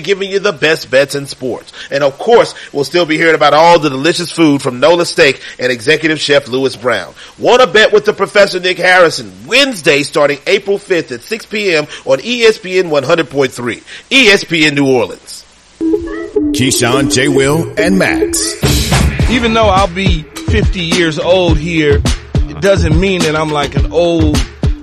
giving you the best bets in sports. And of course, we'll still be hearing about all the delicious food from Nola Steak and executive chef Lewis Brown. Want to bet with the Professor Nick Harrison Wednesday starting April 5th at 6 p.m. on ESPN 100.3, ESPN New Orleans. Keyshawn, J. Will, and Max. even though I'll be 50 years old here, it doesn't mean that I'm like an old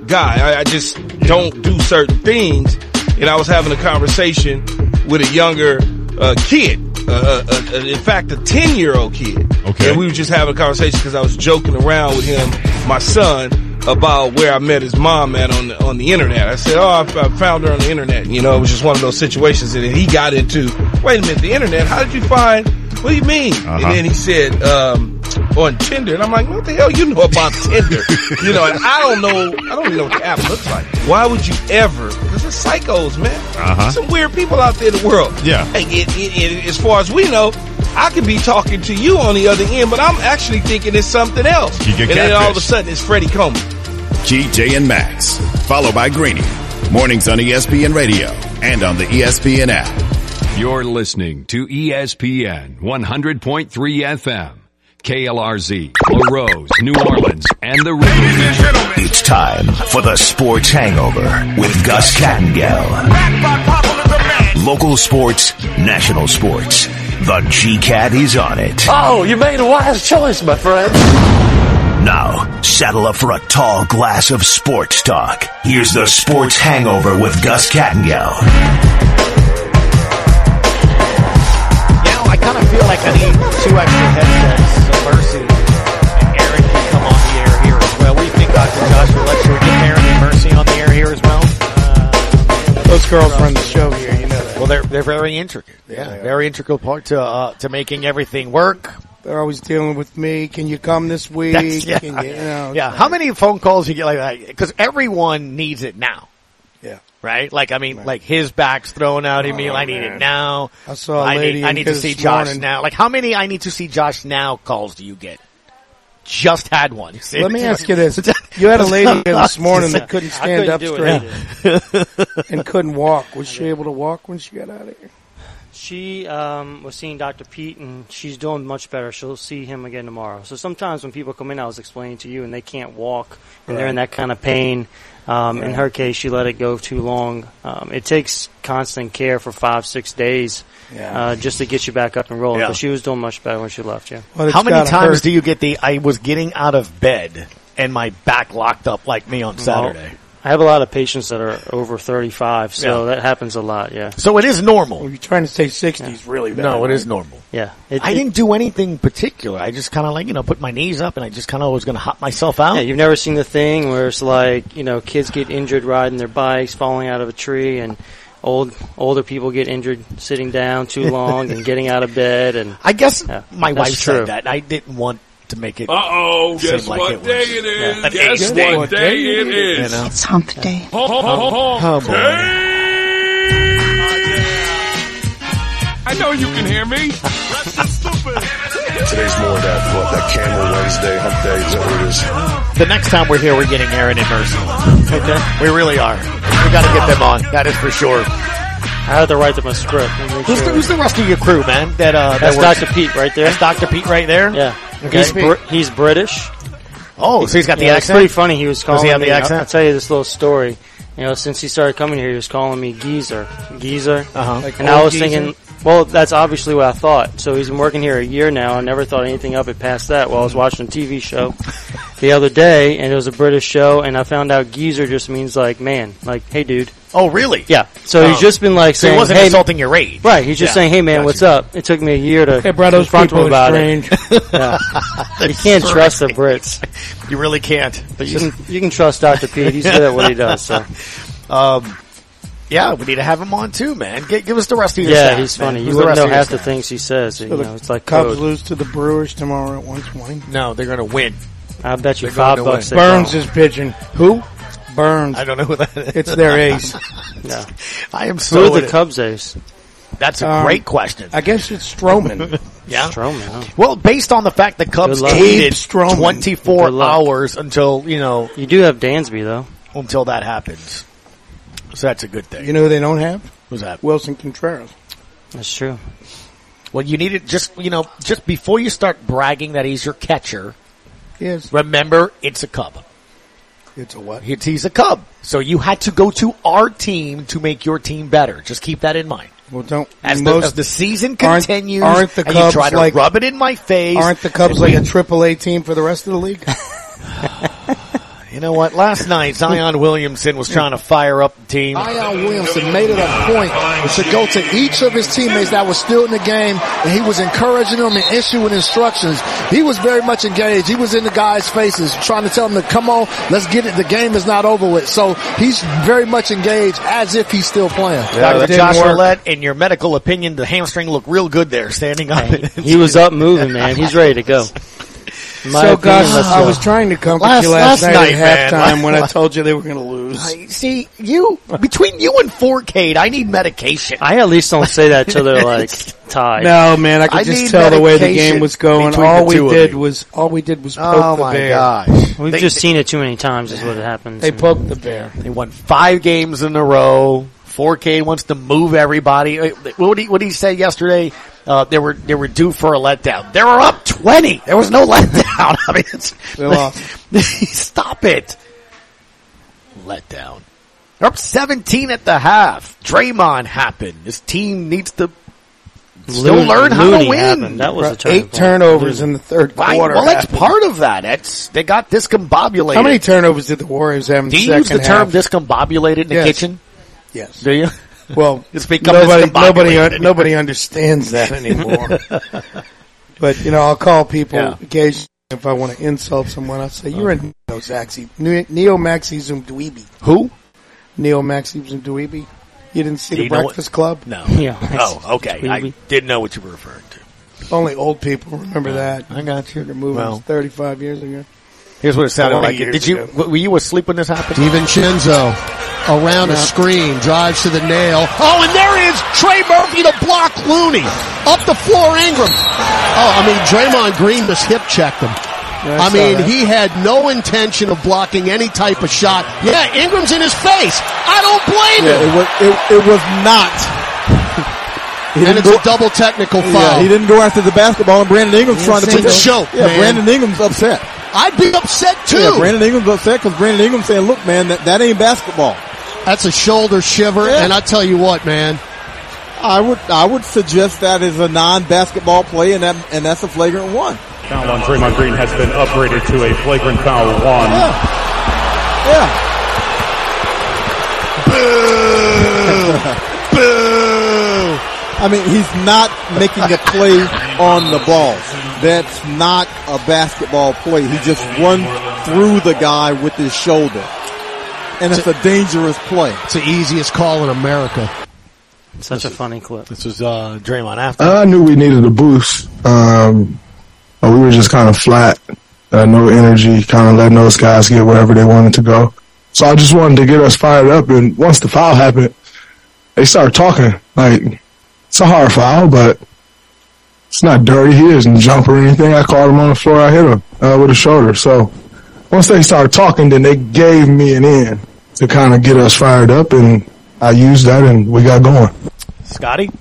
guy. I, I just don't do certain things. And I was having a conversation with a younger uh, kid, uh, uh, uh, in fact, a 10 year old kid. Okay. And we were just having a conversation because I was joking around with him, my son, about where I met his mom at on the, on the internet. I said, "Oh, I found her on the internet." You know, it was just one of those situations, and he got into, "Wait a minute, the internet? How did you find? What do you mean?" And then he said, um, "On Tinder," and I'm like, "What the hell you know about Tinder?" you know, and I don't know. I don't even know what the app looks like. Why would you ever? Because it's psychos, man. Uh-huh. Some weird people out there in the world. Yeah. Hey, it, it, it, as far as we know. I could be talking to you on the other end, but I'm actually thinking it's something else. You get and then all of a sudden it's Freddie Coleman. Key, J, and Max. Followed by Greeny. Mornings on ESPN Radio and on the ESPN app. You're listening to ESPN 100.3 FM, KLRZ, La Rose, New Orleans, and the River. It's time for the Sports Hangover with Gus Kattengell. Local sports, national sports. The G-Cat is on it. Oh, you made a wise choice, my friend. Now, saddle up for a tall glass of sports talk. Here's the Sports Hangover with Gus Kattengell. I kind of feel like I need two extra headsets so Mercy and Aaron can come on the air here as well. What do you think, Dr. Joshua? Let's we get Aaron and Mercy on the air here as well? Those girls run the show here, you know that. Well, they're they're very intricate. Yeah, very integral part to uh, to making everything work. They're always dealing with me. Can you come this week? That's- yeah, Can you, you know, yeah. How many phone calls you get like that? Because everyone needs it now. Yeah. Right? Like, I mean, like his back's thrown out at me. Oh, I need it now. I saw a I lady need, I need to see Josh morning. now. Like, how many I need to see Josh now calls do you get? Just had one. Let me ask you this. You had a lady here this morning that couldn't stand couldn't up straight and couldn't walk. Was she able to walk when she got out of here? She um, was seeing Dr. Pete, and she's doing much better. She'll see him again tomorrow. So sometimes when people come in, I was explaining to you, and they can't walk, and they're in that kind of pain. Um, In her case, she let it go too long. Um, it takes constant care for five, six days Yeah. uh, just to get you back up and rolling. Yeah. But she was doing much better when she left. Yeah. Well, How many times hurt. do you get the, I was getting out of bed and my back locked up like me on Saturday? I have a lot of patients that are over 35, so Yeah. that happens a lot. Yeah. So it is normal. Well, you're trying to say 60s really bad. No, it right? is normal. Yeah. It, I it- didn't do anything particular. I just kind of like, you know, put my knees up and I just kind of was going to hop myself out. Yeah, you've never seen the thing where it's like, you know, kids get injured riding their bikes, falling out of a tree, and old older people get injured sitting down too long and getting out of bed. And I guess Yeah, my that's wife true. said that. I didn't want to make it. Uh-oh, Seemed guess like what it day it is? An Guess eight day. what day it You know? It's hump day. Hump, hump, hump Oh, boy. day. I know you can hear me. That's stupid Today's more that what that Camel Wednesday, Hump Day, is what it is? The next time we're here, we're getting Aaron and Mercy. Okay, we really are. We got to get them on. That is for sure. I had to write them a script. and make Who's the, who's the rest of your crew, man? That uh, That's that works- Dr. Pete right there. That's Dr. Pete right there. Yeah. Okay. He's, Br- he's British. Oh, so he's got the Yeah, it's accent. pretty funny. He was calling he have the me. I'll- accent? I'll, tell you this little story. You know, since he started coming here, he was calling me Geezer. Geezer. Uh-huh. Like and I was geezer? thinking, well, that's obviously what I thought. So he's been working here a year now. I never thought anything of it past that while I was watching a TV show the other day, and it was a British show, and I found out Geezer just means like man, like hey dude. Oh, really? Yeah. So Oh. he's just been like So he saying, wasn't hey, insulting your age. right? He's just Yeah. saying, hey man, Gotcha. what's up? It took me a year to Hey, bro, those confront him people are about it. Yeah. you can't trust the Brits, You really can't. but you can you can trust Dr. Pete. He's good at what he does. So. Um, yeah, we need to have him on too, man. G- give us the rest of your Yeah, stats, he's man. funny. Who's You the wouldn't rest know of your half the stats? things he says. You So know, it's like Cubs code. lose to the Brewers tomorrow at 120. No, they're going to win. I bet you They're five to bucks. win. they Burnes don't. is pitching. Who? Burnes. I don't know who that is. It's their ace. Yeah. I am Who so. are the Cubs ace? That's a Um, great question. I guess it's Stroman. Yeah. Stroman. Huh? Well, based on the fact the Cubs Good luck. waited 24 hours until, you know, You do have Dansby though. until that happens. So that's a good thing. you know who they don't have? Who's that? Willson Contreras. That's true. Well, you need it just, you know, just before you start bragging that he's your catcher, Yes. remember it's a Cub. It's a what? It's, he's a Cub. So you had to go to our team to make your team better. Just keep that in mind. Well, don't As, the, as the season aren't- continues, aren't the and you Cubs try to like- rub it in my face. aren't the Cubs like we- a triple A team for the rest of the league? You know what? Last night, Zion Williamson was trying to fire up the team. Zion Williamson made it a point to go to each of his teammates that was still in the game, and he was encouraging them and issuing instructions. He was very much engaged. He was in the guys' faces, trying to tell them to come on, let's get it. The game is not over with. So he's very much engaged, as if he's still playing. Yeah, Dr. Josh Roulette, in your medical opinion, the hamstring looked real good there, standing up. He was up moving, man. He's ready to go. In my so, opinion, Gus, let's I was trying to comfort Last- you last, last night, night, at man. halftime when I told you they were going to lose. I- See, you, between you and Forcade, I need medication. I at least don't say that till they're like tied. No, man, I could I just tell the way the game was going. All we did you. was all we did was oh, poke Oh the my bear. gosh. We've They- just seen it too many times is what happens. They poked the bear. They won five games in a row. 4K wants to move everybody. Uh, What did he, what did he say yesterday? Uh, they were they were due for a letdown. They were up twenty. There was no letdown. I mean, it's, They stop it. Letdown. They're up seventeen at the half. Draymond happened. This team needs to still Looney- learn how Looney to win. happened. That was a turning Eight point. turnovers in the third Right. quarter. Well, that's part of that. That's they got discombobulated. How many turnovers did the Warriors have in Do the you use second the term half? discombobulated in the kitchen? Yes. Do you? Well, It's become nobody, nobody, un- nobody understands that anymore. but you know, I'll call people Yeah. occasionally if I want to insult someone. I'll say, "You're a neo Maxi, neo Maxi Zumdweeby." Who? Neo Maxi Zumdweeby. You didn't see Do the you know Breakfast Club? No. Yeah. Oh, okay. I didn't know what you were referring to. Only old people remember that. I got you. The movie Well. was 35 years ago. Here's what it sounded like. Did you? ago. Were you asleep when this happened? DiVincenzo around a screen, drives to the nail. Oh, and there is Trey Murphy to block Looney. Up the floor, Ingram. Oh, I mean, Draymond Green just hip checked him. Yeah, I saw mean, that. he had no intention of blocking any type of shot. Yeah, Ingram's in his face. I don't blame Yeah, him. it was it, it was not. He And it's go- a double technical foul. Yeah, he didn't go after the basketball, and Brandon Ingram's trying to It's a the joke, Yeah, man. Brandon Ingram's upset. I'd be upset too. Yeah, Brandon Ingram's upset because Brandon Ingram's saying, "Look, man, that, that ain't basketball." That's a shoulder shiver, Yeah. and I tell you what, man. I would I would suggest that is a non-basketball play, and that and that's a flagrant one. Foul on Draymond Green has been upgraded to a flagrant foul one. Yeah. Boo! I mean, he's not making a play on the ball. That's not a basketball play. He just run through the guy with his shoulder. And it's a dangerous play. It's the easiest call in America. Such a funny clip. This was uh, Draymond after. I knew we needed a boost. Um, but we were just kind of flat, uh, no energy, kind of letting those guys get wherever they wanted to go. So I just wanted to get us fired up. And once the foul happened, they started talking. Like, it's a hard foul, but it's not dirty. He doesn't jump or anything. I caught him on the floor. I hit him uh, with a shoulder. So once they started talking, then they gave me an in to kind of get us fired up, and I used that, and we got going. Scotty?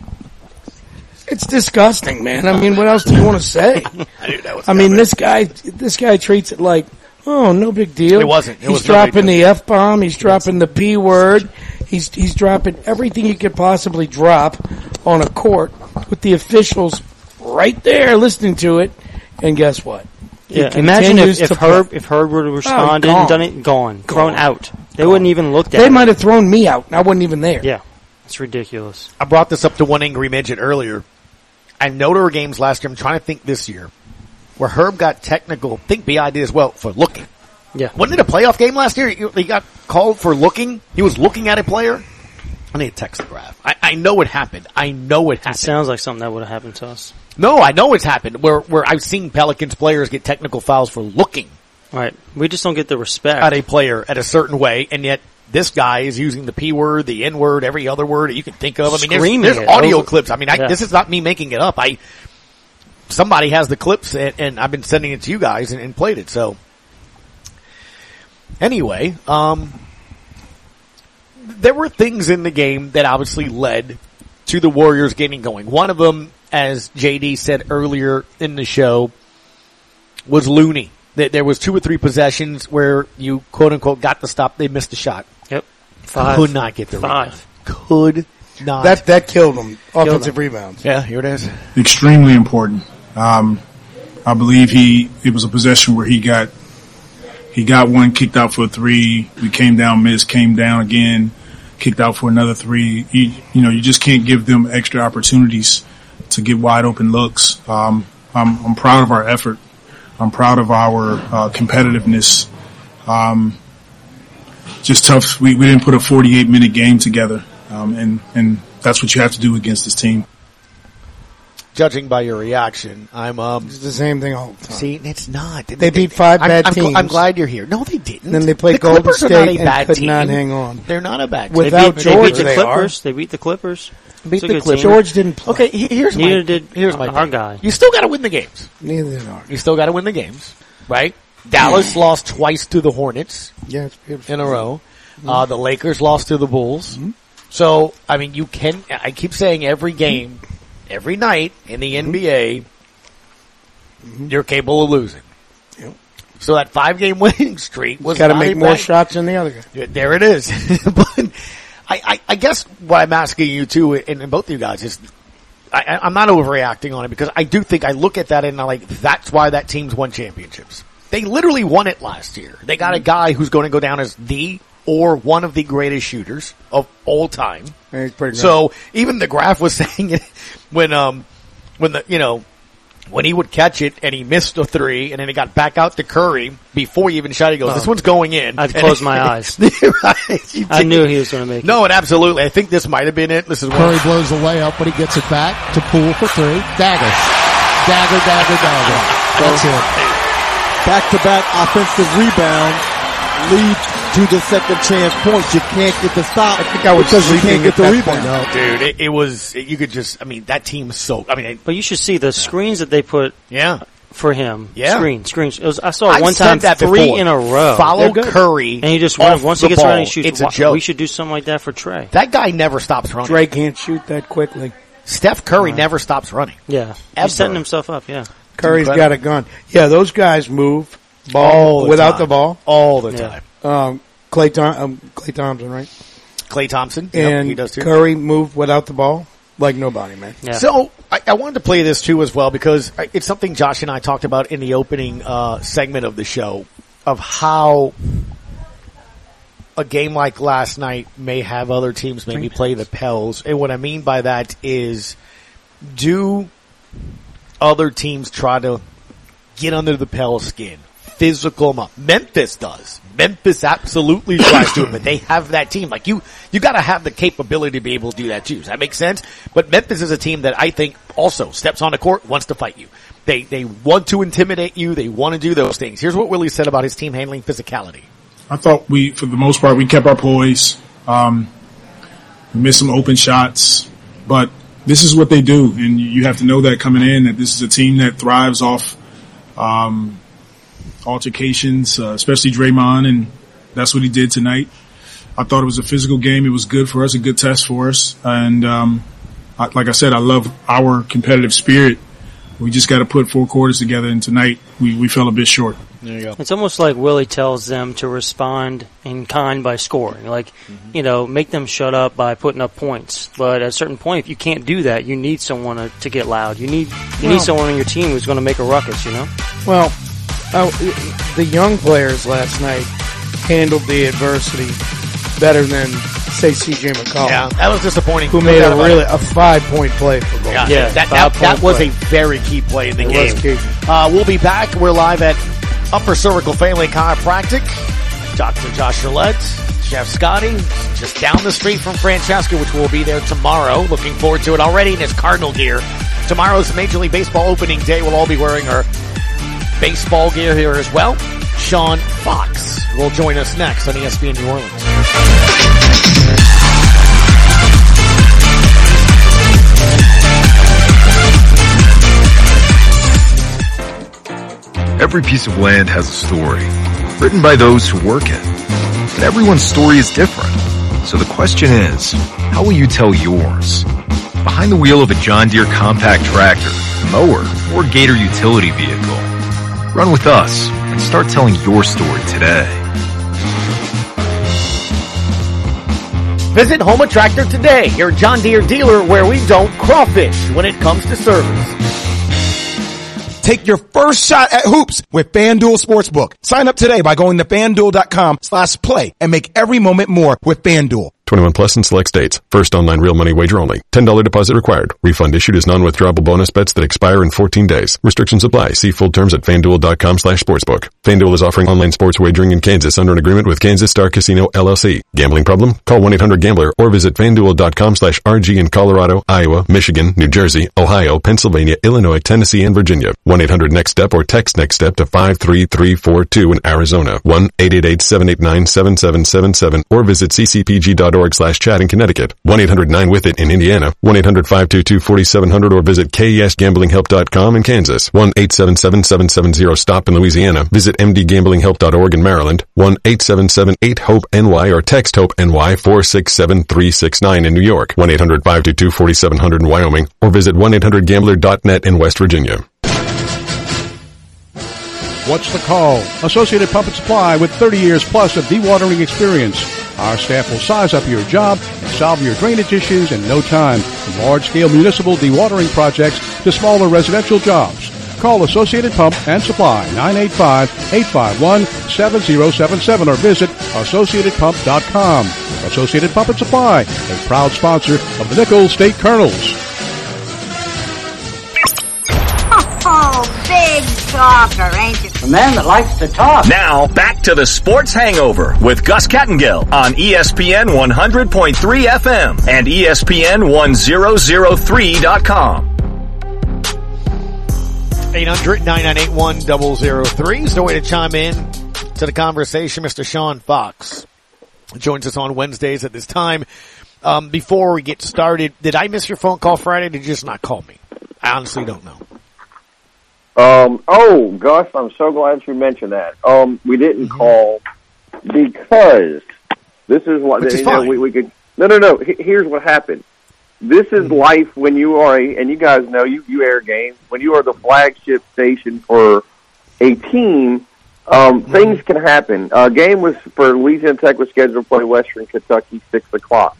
It's disgusting, man. I mean, what else do you want to say? I mean, this guy, this guy treats it like, oh, no big deal. It wasn't. It he's was no dropping the f bomb. He's dropping the p word. He's he's dropping everything he could possibly drop on a court with the officials right there listening to it. And guess what? He Yeah, imagine if, if to play. Herb if Herb would have oh, responded gone. and done it, gone, thrown out. They wouldn't even looked at They it. might have thrown me out. and I wasn't even there. Yeah, it's ridiculous. I brought this up to one angry midget earlier. I know there were games last year. I'm trying to think this year where Herb got technical. Think Bi did as well for looking. Yeah. Wasn't it a playoff game last year? He got called for looking. He was looking at a player. I need to text the graph. I, I know it happened. I know it happened. It sounds like something that would have happened to us. No, I know it's happened. Where where I've seen Pelicans players get technical fouls for looking Right. We just don't get the respect. at a player at a certain way, and yet this guy is using the p word, the n word, every other word that you can think of. I mean, Screaming there's, there's audio Those- clips. I mean, I, Yeah. this is not me making it up. I somebody has the clips, and, and I've been sending it to you guys and, and played it. So anyway, um, there were things in the game that obviously led to the Warriors getting going. One of them, as JD said earlier in the show, was Looney. That there was two or three possessions where you quote unquote got the stop. They missed the shot. Yep. Five. Could not get the Five. rebound. Could not. That that killed them. Killed Offensive them. rebounds. Yeah, here it is. extremely important. Um, I believe he it was a possession where he got he got one kicked out for a three. We came down, missed, came down again, kicked out for another three. You, you know, you just can't give them extra opportunities to get wide open looks. Um, I'm, I'm proud of our effort. I'm proud of our uh, competitiveness. Um, just tough. We, we didn't put a 48 minute game together, um, and and that's what you have to do against this team. Judging by your reaction, I'm um. It's the same thing all the time. See, it's not. They beat five I'm- bad I'm, gl- teams. I'm glad you're here. No, they didn't. Then they played the Golden Clippers State not and bad could team. not hang on. They're not a bad team. Without they beat, George, they beat the they Clippers. They beat the Clippers. Beat the Clippers. George didn't play. Okay, here's Neither my did here's my our guy. You still got to win the games. Neither did ours. You still got to win the games, right? Dallas lost twice to the Hornets Yeah, it's beautiful. in a row. Uh, the Lakers lost to the Bulls. So, I mean, you can, I keep saying every game, every night in the mm-hmm. NBA, mm-hmm. you're capable of losing. So that five game winning streak was Got to make more bad- shots than the other guy. There it is. but I, I, I guess what I'm asking you too, and, and both of you guys is, I, I- I'm not overreacting on it because I do think I look at that and I'm like, that's why that team's won championships. They literally won it last year. They got a mm-hmm. guy who's going to go down as the or one of the greatest shooters of all time. Pretty good. So even the graph was saying it when um when the you know when he would catch it and he missed a three and then it got back out to Curry before he even shot, he goes, "This Oh. one's going in." I'd And- close my eyes. right, I knew he was going to make it. No, and absolutely. I think this might have been it. This is Curry blows away up, but he gets it back to Poole for three. Dagger. Dagger, dagger, dagger. That's it. Back to back offensive rebound lead to the second chance points. You can't get the stop I think I was because you can't get the that point. rebound. dude. It, it was you could just. I mean, that team was so. I mean, it, But you should see the screens that they put yeah. for him. Yeah. Screen, screens. It was, I saw it I've one time that three before. in a row. Follow Curry And he just off runs. Once the he gets around, ball. he shoots. It's a joke. We should do something like that for Trey. That guy never stops running. Trey can't shoot that quickly. Steph Curry never stops running. Yeah. Ever. He's setting himself up, yeah. Curry's got a gun. Yeah, those guys move ball All the without time. the ball. all the Yeah. time. Um, Clay, Thom- um, Klay Thompson, right? Klay Thompson, yep, And he does too. Curry move without the ball like nobody, man. Yeah. So I, I wanted to play this too as well because I- it's something Josh and I talked about in the opening uh, segment of the show of how a game like last night may have other teams maybe play the Pels, and what I mean by that is, do other teams try to get under the Pels skin? Physical them up. Memphis does. Memphis absolutely tries to, but they have that team. Like you, you gotta have the capability to be able to do that too. Does that make sense? But Memphis is a team that I think also steps on the court, wants to fight you. They, they want to intimidate you. They want to do those things. Here's what Willie said about his team handling physicality. I thought we, for the most part, we kept our poise. Um, we missed some open shots, but this is what they do, and you have to know that coming in that this is a team that thrives off um, altercations, uh, especially Draymond, and that's what he did tonight. I thought it was a physical game. It was good for us, a good test for us, and um, I, like I said, I love our competitive spirit. We just got to put four quarters together, and tonight we, we fell a bit short. There you go. It's almost like Willie tells them to respond in kind by scoring. Like, Mm-hmm. you know, make them shut up by putting up points. But at a certain point, if you can't do that, you need someone to, to get loud. You need you Well- need someone on your team who's going to make a ruckus. You know. Well, uh, the young players last night handled the adversity better than say C.J. McCollum. Yeah, that was disappointing. Who made a really it. a five point play for goal. Yeah, Yeah, that, that, that was play. a very key play in the It game. was key. Uh, we'll be back. We're live at Upper Cervical Family Chiropractic. Dr. Josh Gillette, Chef Scotty, just down the street from Francesca, which will be there tomorrow. Looking forward to it already in his Cardinal gear. Tomorrow's Major League Baseball opening day. We'll all be wearing our baseball gear here as well. Sean Fox will join us next on ESPN New Orleans. Every piece of land has a story, written by those who work it. But everyone's story is different. So the question is, how will you tell yours? behind the wheel of a John Deere compact tractor, mower, or Gator utility vehicle. Run with us and start telling your story today. Visit Houma Tractor today, your John Deere dealer where we don't crawfish when it comes to service. Take your first shot at hoops with FanDuel Sportsbook. Sign up today by going to fanduel.com slash play and make every moment more with FanDuel. 21 plus in select states. First online real money wager only. $10 deposit required. Refund issued as non-withdrawable bonus bets that expire in 14 days. Restrictions apply. See full terms at fanduel.com slash sportsbook. FanDuel is offering online sports wagering in Kansas under an agreement with Kansas Star Casino LLC. Gambling problem? Call 1-800-GAMBLER or visit fanduel.com slash RG in Colorado, Iowa, Michigan, New Jersey, Ohio, Pennsylvania, Illinois, Tennessee, and Virginia. 1-800-NEXT-STEP or text NEXT STEP to 53342 in Arizona. 1-888-789-7777 or visit ccpg.org slash chat in Connecticut. 1-800-9-WITH-IT in Indiana. 1-800-522-4700 or visit kesgamblinghelp.com in Kansas. 1-877-770-STOP in Louisiana. Visit mdgamblinghelp.org in Maryland. 1-877-8-HOPE-NY or text HOPE-NY 467-369 in New York. 1-800-522-4700 in Wyoming or visit 1-800-GAMBLER.net in West Virginia. What's the call? Associated Pump and Supply with 30 years plus of dewatering experience. Our staff will size up your job and solve your drainage issues in no time. From large-scale municipal dewatering projects to smaller residential jobs. Call Associated Pump and Supply 985-851-7077 or visit AssociatedPump.com. Associated Pump and Supply, a proud sponsor of the Nicholls State Colonels. Oh, big talker, ain't you? A man that likes to talk. Now, back to the Sports Hangover with Gus Kattengell on ESPN 100.3 FM and ESPN 1003.com. 800-998-1003 is the way to chime in to the conversation. Mr. Sean Fox joins us on Wednesdays at this time. Um, before we get started, did I miss your phone call Friday? Did you just not call me? I honestly don't know. Um, oh, Gus, I'm so glad you mentioned that. Um, we didn't Mm-hmm. call because this is what Which you know, we, we could. No, no, no. He- Here's what happened. This Mm-hmm. is life when you are a, and you guys know you you air games when you are the flagship station for a team. Um, Mm-hmm. Things can happen. A game was for Louisiana Tech was scheduled to play Western Kentucky six o'clock.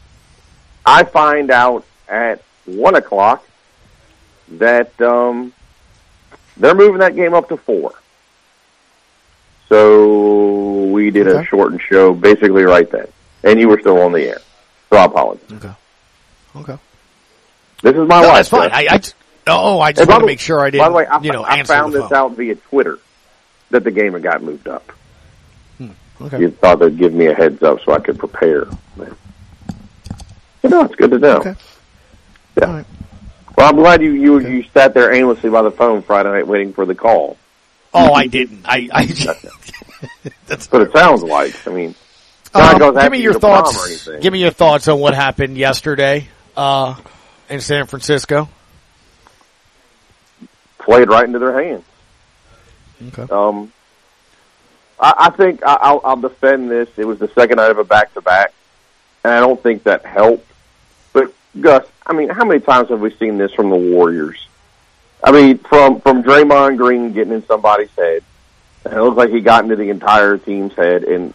I find out at one o'clock that um, they're moving that game up to four. So we did a shortened show basically right then, and you were still on the air. So I apologize. Okay. Okay. This is my no, life. that's fine. I, I just, oh, I just want to make sure I didn't, the way, I, you know, I found this phone. out via Twitter that the game had got moved up. Hmm. Okay. You thought they'd give me a heads up so I could prepare. But, you know, it's good to know. Okay. Yeah. Well, I'm glad you you you sat there aimlessly by the phone Friday night waiting for the call. Oh, I didn't. I, I That's what it sounds like. I mean, Um, give me your to prom or thoughts. Give me your thoughts on what happened yesterday uh, in San Francisco. played right into their hands. Okay. Um, I, I think I, I'll, I'll defend this. It was the second night of a back to back, and I don't think that helped. But Gus, I mean, how many times have we seen this from the Warriors? I mean, from from Draymond Green getting in somebody's head, and it looks like he got into the entire team's head. And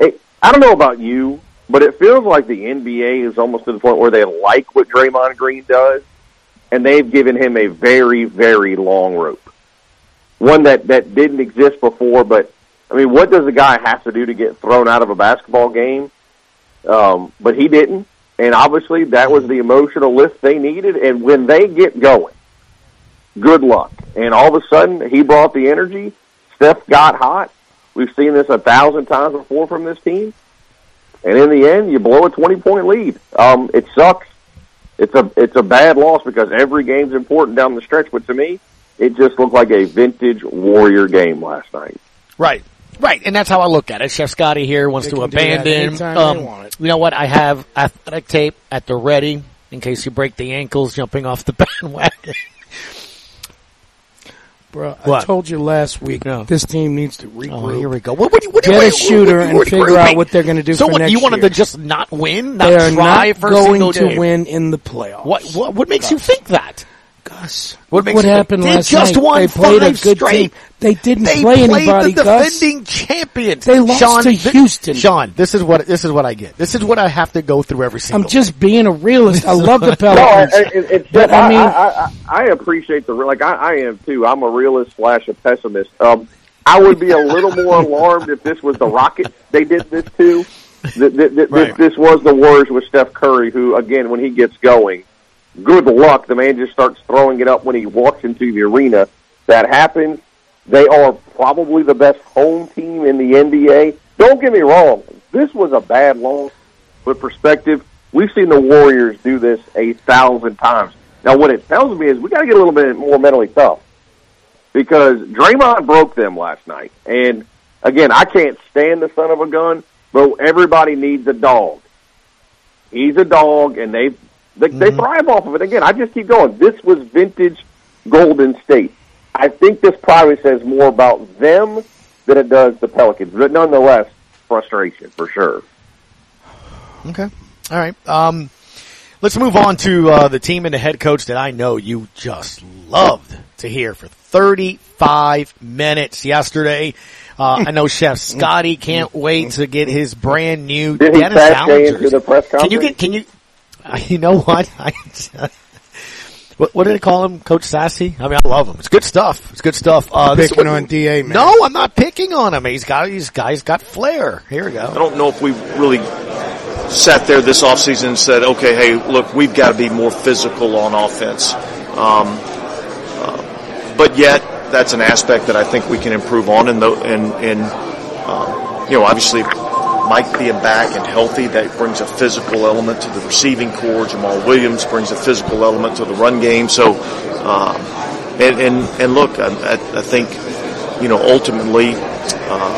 it, I don't know about you, but it feels like the NBA is almost to the point where they like what Draymond Green does, and they've given him a very, very long rope. One that, that didn't exist before, but I mean, what does a guy have to do to get thrown out of a basketball game? Um, but he didn't, and obviously that was the emotional lift they needed. And when they get going, good luck. And all of a sudden, he brought the energy. Steph got hot. We've seen this a thousand times before from this team. And in the end, you blow a twenty point lead. Um, it sucks. It's a it's a bad loss because every game's important down the stretch. But to me, it just looked like a vintage Warrior game last night. Right. Right, and that's how I look at it. Chef Scotty here wants They to can do that abandon. Um, you know what? I have athletic tape at the ready in case you break the ankles jumping off the bandwagon. Bro, What? I told you last week this team needs to regroup. Oh, here we go. What, what, what, Get a shooter and figure out what they're going to do So for what? next You wanted year. to just not win, not they are try not for going to win in the playoffs. What? What, what makes you think that? Gus, What makes what you happened They last just night? won they played five a good straight. team. They didn't They play played anybody. the Gus. defending champions. They lost Sean, to thi- Houston. Sean, this is what this is what I get. This is what I have to go through every single. I'm just being a realist. I love the Pelicans. I- it, it's but I I, mean, I, I, I appreciate the like I, I am too. I'm a realist slash a pessimist. Um, I would be a little more alarmed if this was the Rockets they did this to. Th- th- th- Right. This, this was the Warriors with Steph Curry, who again, when he gets going, good luck. The man just starts throwing it up when he walks into the arena. That happens. They are probably the best home team in the NBA. Don't get me wrong. This was a bad loss. With perspective, we've seen the Warriors do this a thousand times. Now, what it tells me is we got to get a little bit more mentally tough because Draymond broke them last night. And again, I can't stand the son of a gun, but everybody needs a dog. He's a dog, and they they, they thrive off of it. Again, I just keep going. This was vintage Golden State. I think this probably says more about them than it does the Pelicans, but nonetheless, frustration for sure. Okay. All right. Um, let's move on to uh, the team and the head coach that I know you just loved to hear for 35 minutes yesterday. Uh, I know Chef Scotty can't wait to get his brand new Did Dennis Allen jersey. Can you get? Can you? You know what? I, what, what did they call him, Coach Sassy? I mean, I love him. It's good stuff. It's good stuff. Uh, this is picking what- on Da, man. No, I'm not picking on him. He's got. He's guy's got flair. Here we go. I don't know if we really sat there this offseason and said, okay, hey, look, we've got to be more physical on offense. Um, uh, but yet, that's an aspect that I think we can improve on. And, the, and, and um, you know, obviously, Mike being back and healthy, that brings a physical element to the receiving corps. Jamaal Williams brings a physical element to the run game. So, um, and, and, and look, I, I, think, you know, ultimately, um,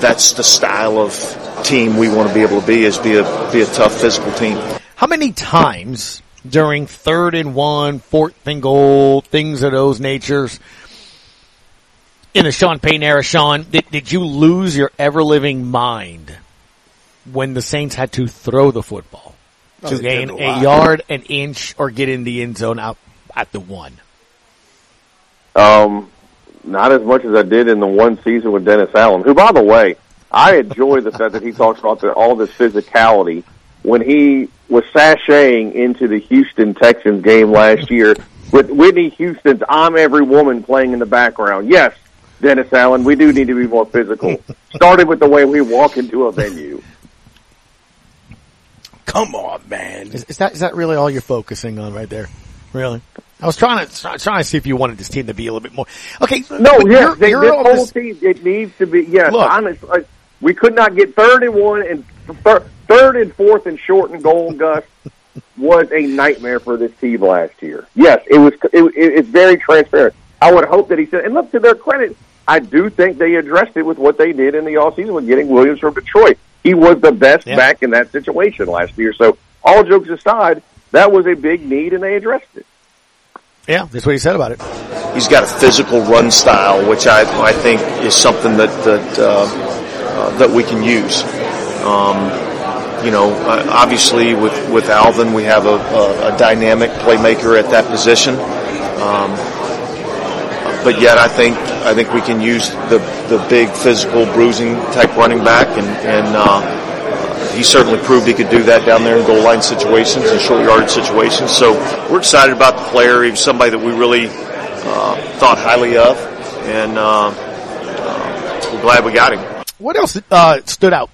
that's the style of team we want to be able to be is be a be a tough physical team. How many times during third and one, fourth and goal, things of those natures, in the Sean Payton era, Sean, did, did you lose your ever living mind when the Saints had to throw the football Oh, to they gain a a yard, an inch, or get in the end zone out at the one? Um, not as much as I did in the one season with Dennis Allen, who, by the way, I enjoy the fact that he talks about the, all this physicality. When he was sashaying into the Houston Texans game last year with Whitney Houston's I'm Every Woman playing in the background. Yes, Dennis Allen, we do need to be more physical. Started with the way we walk into a venue. Come on, man. Is, is that is that really all you're focusing on right there? Really? I was trying to try- trying to see if you wanted this team to be a little bit more. Okay, No, but yes, you're- they, you're this whole this- team, it needs to be, yes, Look. honest, like, we could not get third and one and thir- third and fourth and short and goal, Gus, was a nightmare for this team last year. Yes, it was, it, it, it's very transparent. I would hope that he said, and look, to their credit, I do think they addressed it with what they did in the offseason with getting Williams from Detroit. He was the best Yeah. back in that situation last year. So, all jokes aside, that was a big need and they addressed it. Yeah, that's what he said about it. He's got a physical run style, which I, I think is something that that uh, uh, that we can use. Um, you know, uh, obviously with with Alvin, we have a, a, a dynamic playmaker at that position. Um, but yet, I think I think we can use the the big physical bruising type running back, and and uh, he certainly proved he could do that down there in goal line situations and short yardage situations. So we're excited about the player. He was somebody that we really uh, thought highly of, and uh, uh, we're glad we got him. What else uh, stood out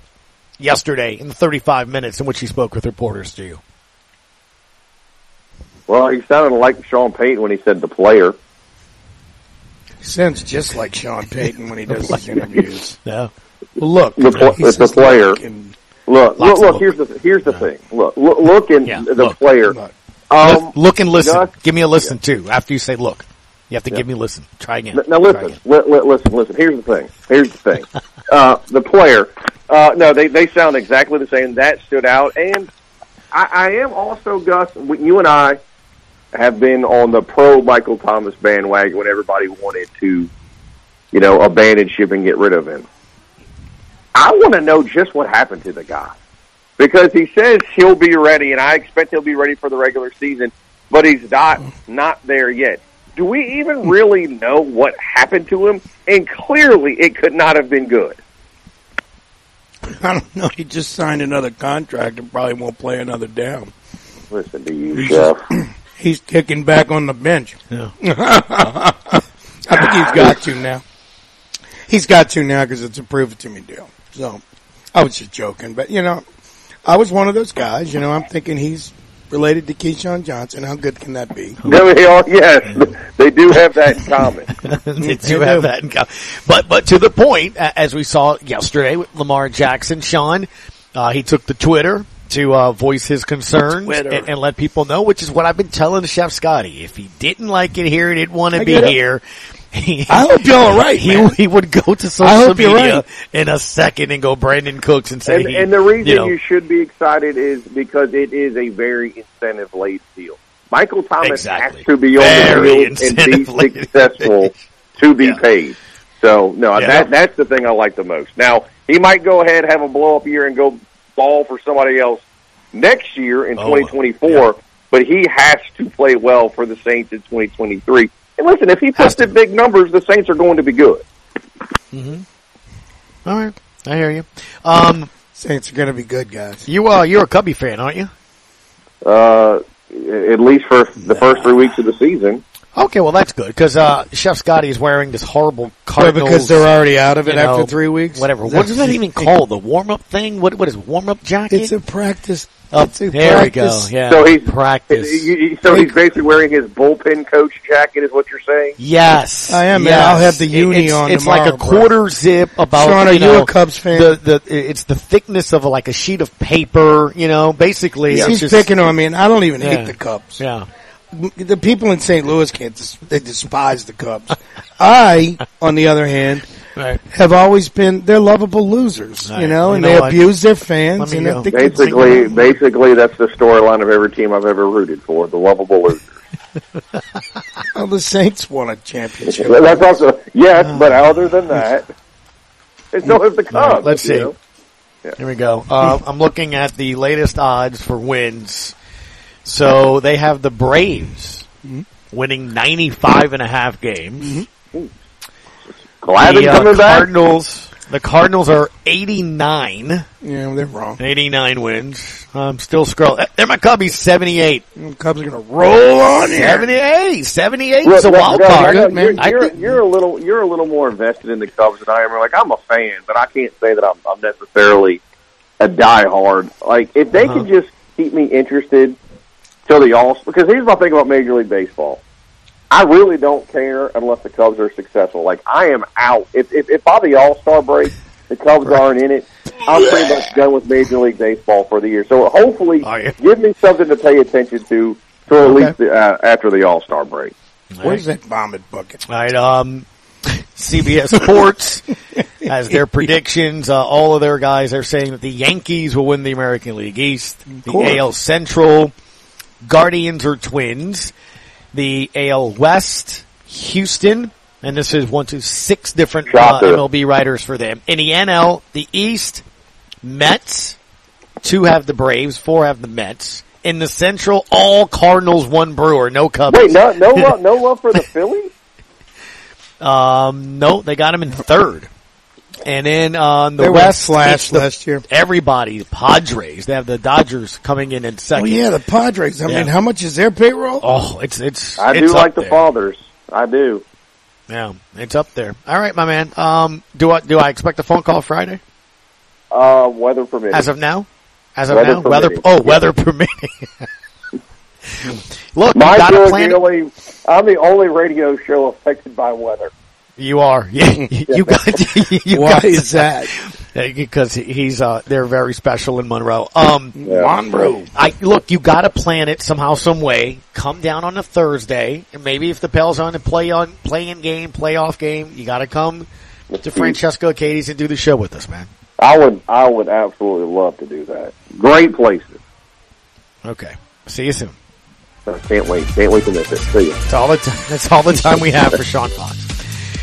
yesterday in the 35 minutes in which he spoke with reporters to you? Well, he sounded like Sean Payton when he said the player. Sounds just like Sean Payton when he does his interviews. Yeah. Well, look, the, pl- he the player. look and- Look, look, look. Here's the here's the thing. Look, look, look in Yeah, the look. player. Look. Um, Look- look and listen. Gus- give me a listen too. After you say look, you have to Yeah. give me a listen. Try again. N- Now Try listen, again. li- li- listen, listen. Here's the thing. Here's the thing. uh, the player. Uh, no, they they sound exactly the same. That stood out, and I, I am also Gus. You and I have been on the pro Michael Thomas bandwagon when everybody wanted to, you know, abandon ship and get rid of him. I want to know just what happened to the guy because he says he'll be ready, and I expect he'll be ready for the regular season, but he's not not there yet. Do we even really know what happened to him? And clearly, it could not have been good. I don't know. He just signed another contract and probably won't play another down. Listen to you, Jeff. He's kicking back on the bench. Yeah. I think he's got to now. He's got to now because it's a prove it to me deal. So I was just joking, but you know, I was one of those guys. You know, I'm thinking he's related to Keyshawn Johnson. How good can that be? No, they are, yes, they do have that in common. they do have that in common. But but to the point, as we saw yesterday with Lamar Jackson, Sean, uh, he took the Twitter to uh, voice his concerns and, and let people know, which is what I've been telling Chef Scotty. If he didn't like it here, he didn't want to be it. here. He, I hope you're all right, He, man. he would go to social I media right. in a second and go Brandin Cooks and say, And, he, and the reason you you, should be excited is because it is a very incentive laden deal. Michael Thomas Exactly. has to be on Very the field and be incentive-laden. successful to be paid. So no, Yeah. that that's the thing I like the most. Now he might go ahead have a blow up year and go ball for somebody else next year in Oh, 2024, but he has to play well for the Saints in 2023. And listen, if he puts up big numbers, the Saints are going to be good. Mhm. All right, I hear you. Um, Saints are going to be good guys. You uh, you're a Cubby fan, aren't you? Uh, at least for the first three weeks of the season. Okay, well that's good because uh, Chef Scotty is wearing this horrible Cardinals. because they're already out of it you know, after three weeks? Whatever. Is What that- is that even called? The warm up thing? What what is warm up jacket? It's a practice. Oh, it's a there we go. Yeah. So he's practice. you- you- So he's basically wearing his bullpen coach jacket, is what you're saying? Yes, I am, man. I'll have the It- uni it's, on It's tomorrow, like a bro. quarter zip about. Sean, are you, you a Cubs fan? The, the it's the thickness of like a sheet of paper. You know, basically. it's He's just- picking on me, and I don't even Yeah. hate the Cubs. Yeah. The people in St. Louis can't. dis- They despise the Cubs. I, on the other hand, Right. have always been they're lovable losers. Right. You know, You and know they what? abuse their fans. And go. if they could sing Basically, along- basically that's the storyline of every team I've ever rooted for, the lovable losers. well, the Saints won a championship. That's also yes, but other than that, and so is the All right, Cubs. let's see. know? Here we go. Uh, I'm looking at the latest odds for wins. So they have the Braves winning 95 and a half games. Glavine the uh, coming back? Cardinals, the Cardinals are 89. Yeah, they're wrong. 89 wins. I'm still scrolling. They're my Cubbies, 78. The Cubs are going to roll on here. 78. 78 is a wild Doug, I card. know man. You're, you're, you're a little, you're a little more invested in the Cubs than I am. Like I'm a fan, but I can't say that I'm, I'm necessarily a diehard. Like if they Uh-huh. could just keep me interested till the all. Because here's my thing about Major League Baseball. I really don't care unless the Cubs are successful. Like I am out. If if, if by the All Star break the Cubs aren't in it, I'm pretty much done with Major League Baseball for the year. So hopefully, give me something to pay attention to till at Okay. least the, uh, after the All Star break. Where's that vomit bucket? All right, um, CBS Sports has their predictions. Uh, all of their guys are saying that the Yankees will win the American League East, the course. AL Central, Guardians or Twins, the AL West, Houston, and this is one to six different uh, MLB writers for them. In the NL, the East, Mets, two have the Braves, four have the Mets. In the Central, all Cardinals, one Brewer, no Cubs. Wait, no, no love, no love for the Phillies. Um, no, they got him in third. And then on the They West, flash it's the- last year. Everybody, the Padres. They have the Dodgers coming in in Oh second. yeah, the Padres. I Yeah. mean, how much is their payroll? Oh, it's it's. I it's do up like the there. fathers. I do. Yeah, it's up there. All right, my man. Um, do I do I expect a phone call Friday? Uh, weather permitting. As of now, as of Weather now, weather. permitting. Oh, weather permitting. Look, you got to plan. the only. I'm the only radio show affected by weather. You are. Yeah, you got. You Why got is that? Because he's uh, they're very special in Monroe. Um, Monroe. I look. You got to plan it somehow, some way. Come down on a Thursday, and maybe if the Pels are on the play on playing game, playoff game, you got to come to Francesco Katie's and do the show with us, man. I would. I would absolutely love to do that. Great places. Okay. See you soon. I can't wait. Can't wait to miss it. See you. That's all the time. That's all the time we have for Sean Fox.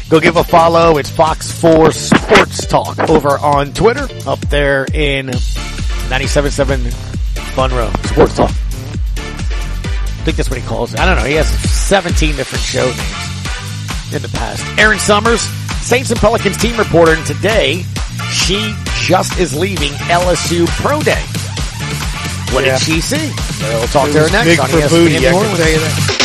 Go give a follow. It's Fox 4 Sports Talk over on Twitter up there in 97.7 Fun Row. Sports Talk. I think that's what he calls it. I don't know. He has 17 different show names in the past. Erin Summers, Saints and Pelicans team reporter, and today she just is leaving LSU Pro Day. What Yeah. did she see? We'll talk to her next on ESPN New Orleans.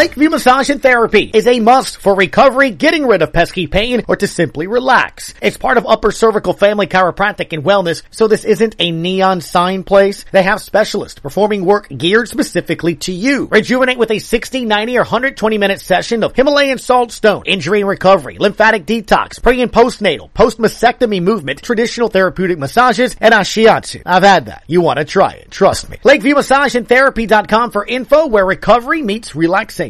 Lakeview Massage and Therapy is a must for recovery, getting rid of pesky pain, or to simply relax. It's part of Upper Cervical Family Chiropractic and Wellness, so this isn't a neon sign place. They have specialists performing work geared specifically to you. Rejuvenate with a 60, 90, or 120 minute session of Himalayan salt stone, injury and recovery, lymphatic detox, pre and postnatal, post-mastectomy movement, traditional therapeutic massages, and ashiatsu. I've had that. You want to try it. Trust me. LakeviewMassageandTherapy.com for info where recovery meets relaxation.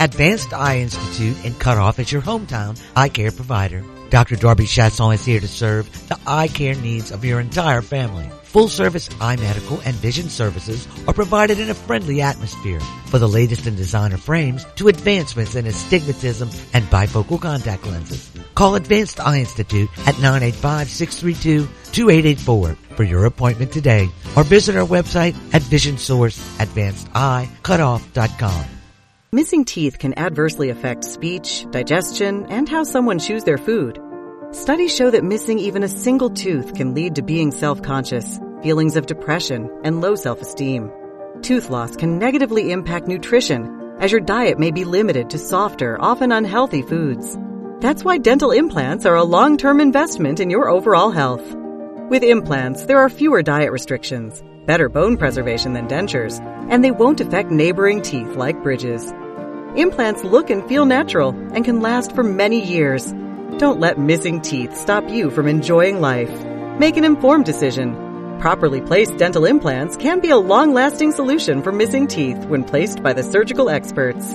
Advanced Eye Institute in Cutoff is your hometown eye care provider. Dr. Darby Chasson is here to serve the eye care needs of your entire family. Full service eye medical and vision services are provided in a friendly atmosphere for the latest in designer frames to advancements in astigmatism and bifocal contact lenses. Call Advanced Eye Institute at 985-632-2884 for your appointment today or visit our website at visionsourceadvancedeye.cutoff.com. Missing teeth can adversely affect speech, digestion, and how someone chews their food. Studies show that missing even a single tooth can lead to being self-conscious, feelings of depression, and low self-esteem. Tooth loss can negatively impact nutrition, as your diet may be limited to softer, often unhealthy foods. That's why dental implants are a long-term investment in your overall health. With implants, there are fewer diet restrictions, better bone preservation than dentures, and they won't affect neighboring teeth like bridges. Implants look and feel natural and can last for many years. Don't let missing teeth stop you from enjoying life. Make an informed decision. Properly placed dental implants can be a long-lasting solution for missing teeth when placed by the surgical experts.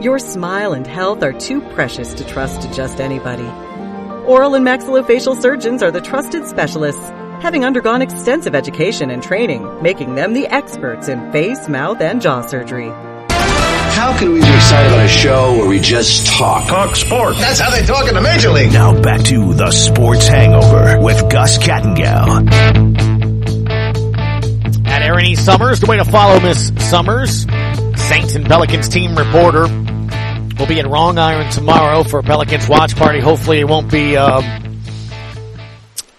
Your smile and health are too precious to trust to just anybody. Oral and maxillofacial surgeons are the trusted specialists, having undergone extensive education and training, making them the experts in face, mouth, and jaw surgery. How can we be excited about a show where we just talk? Talk sports. That's how they talk in the major league. Now back to the Sports Hangover with Gus Kattengell. At Erin E. Summers, the way to follow Miss Summers, Saints and Pelicans team reporter, We'll be in Wrong Iron tomorrow for a Pelicans watch party. Hopefully it won't be, um,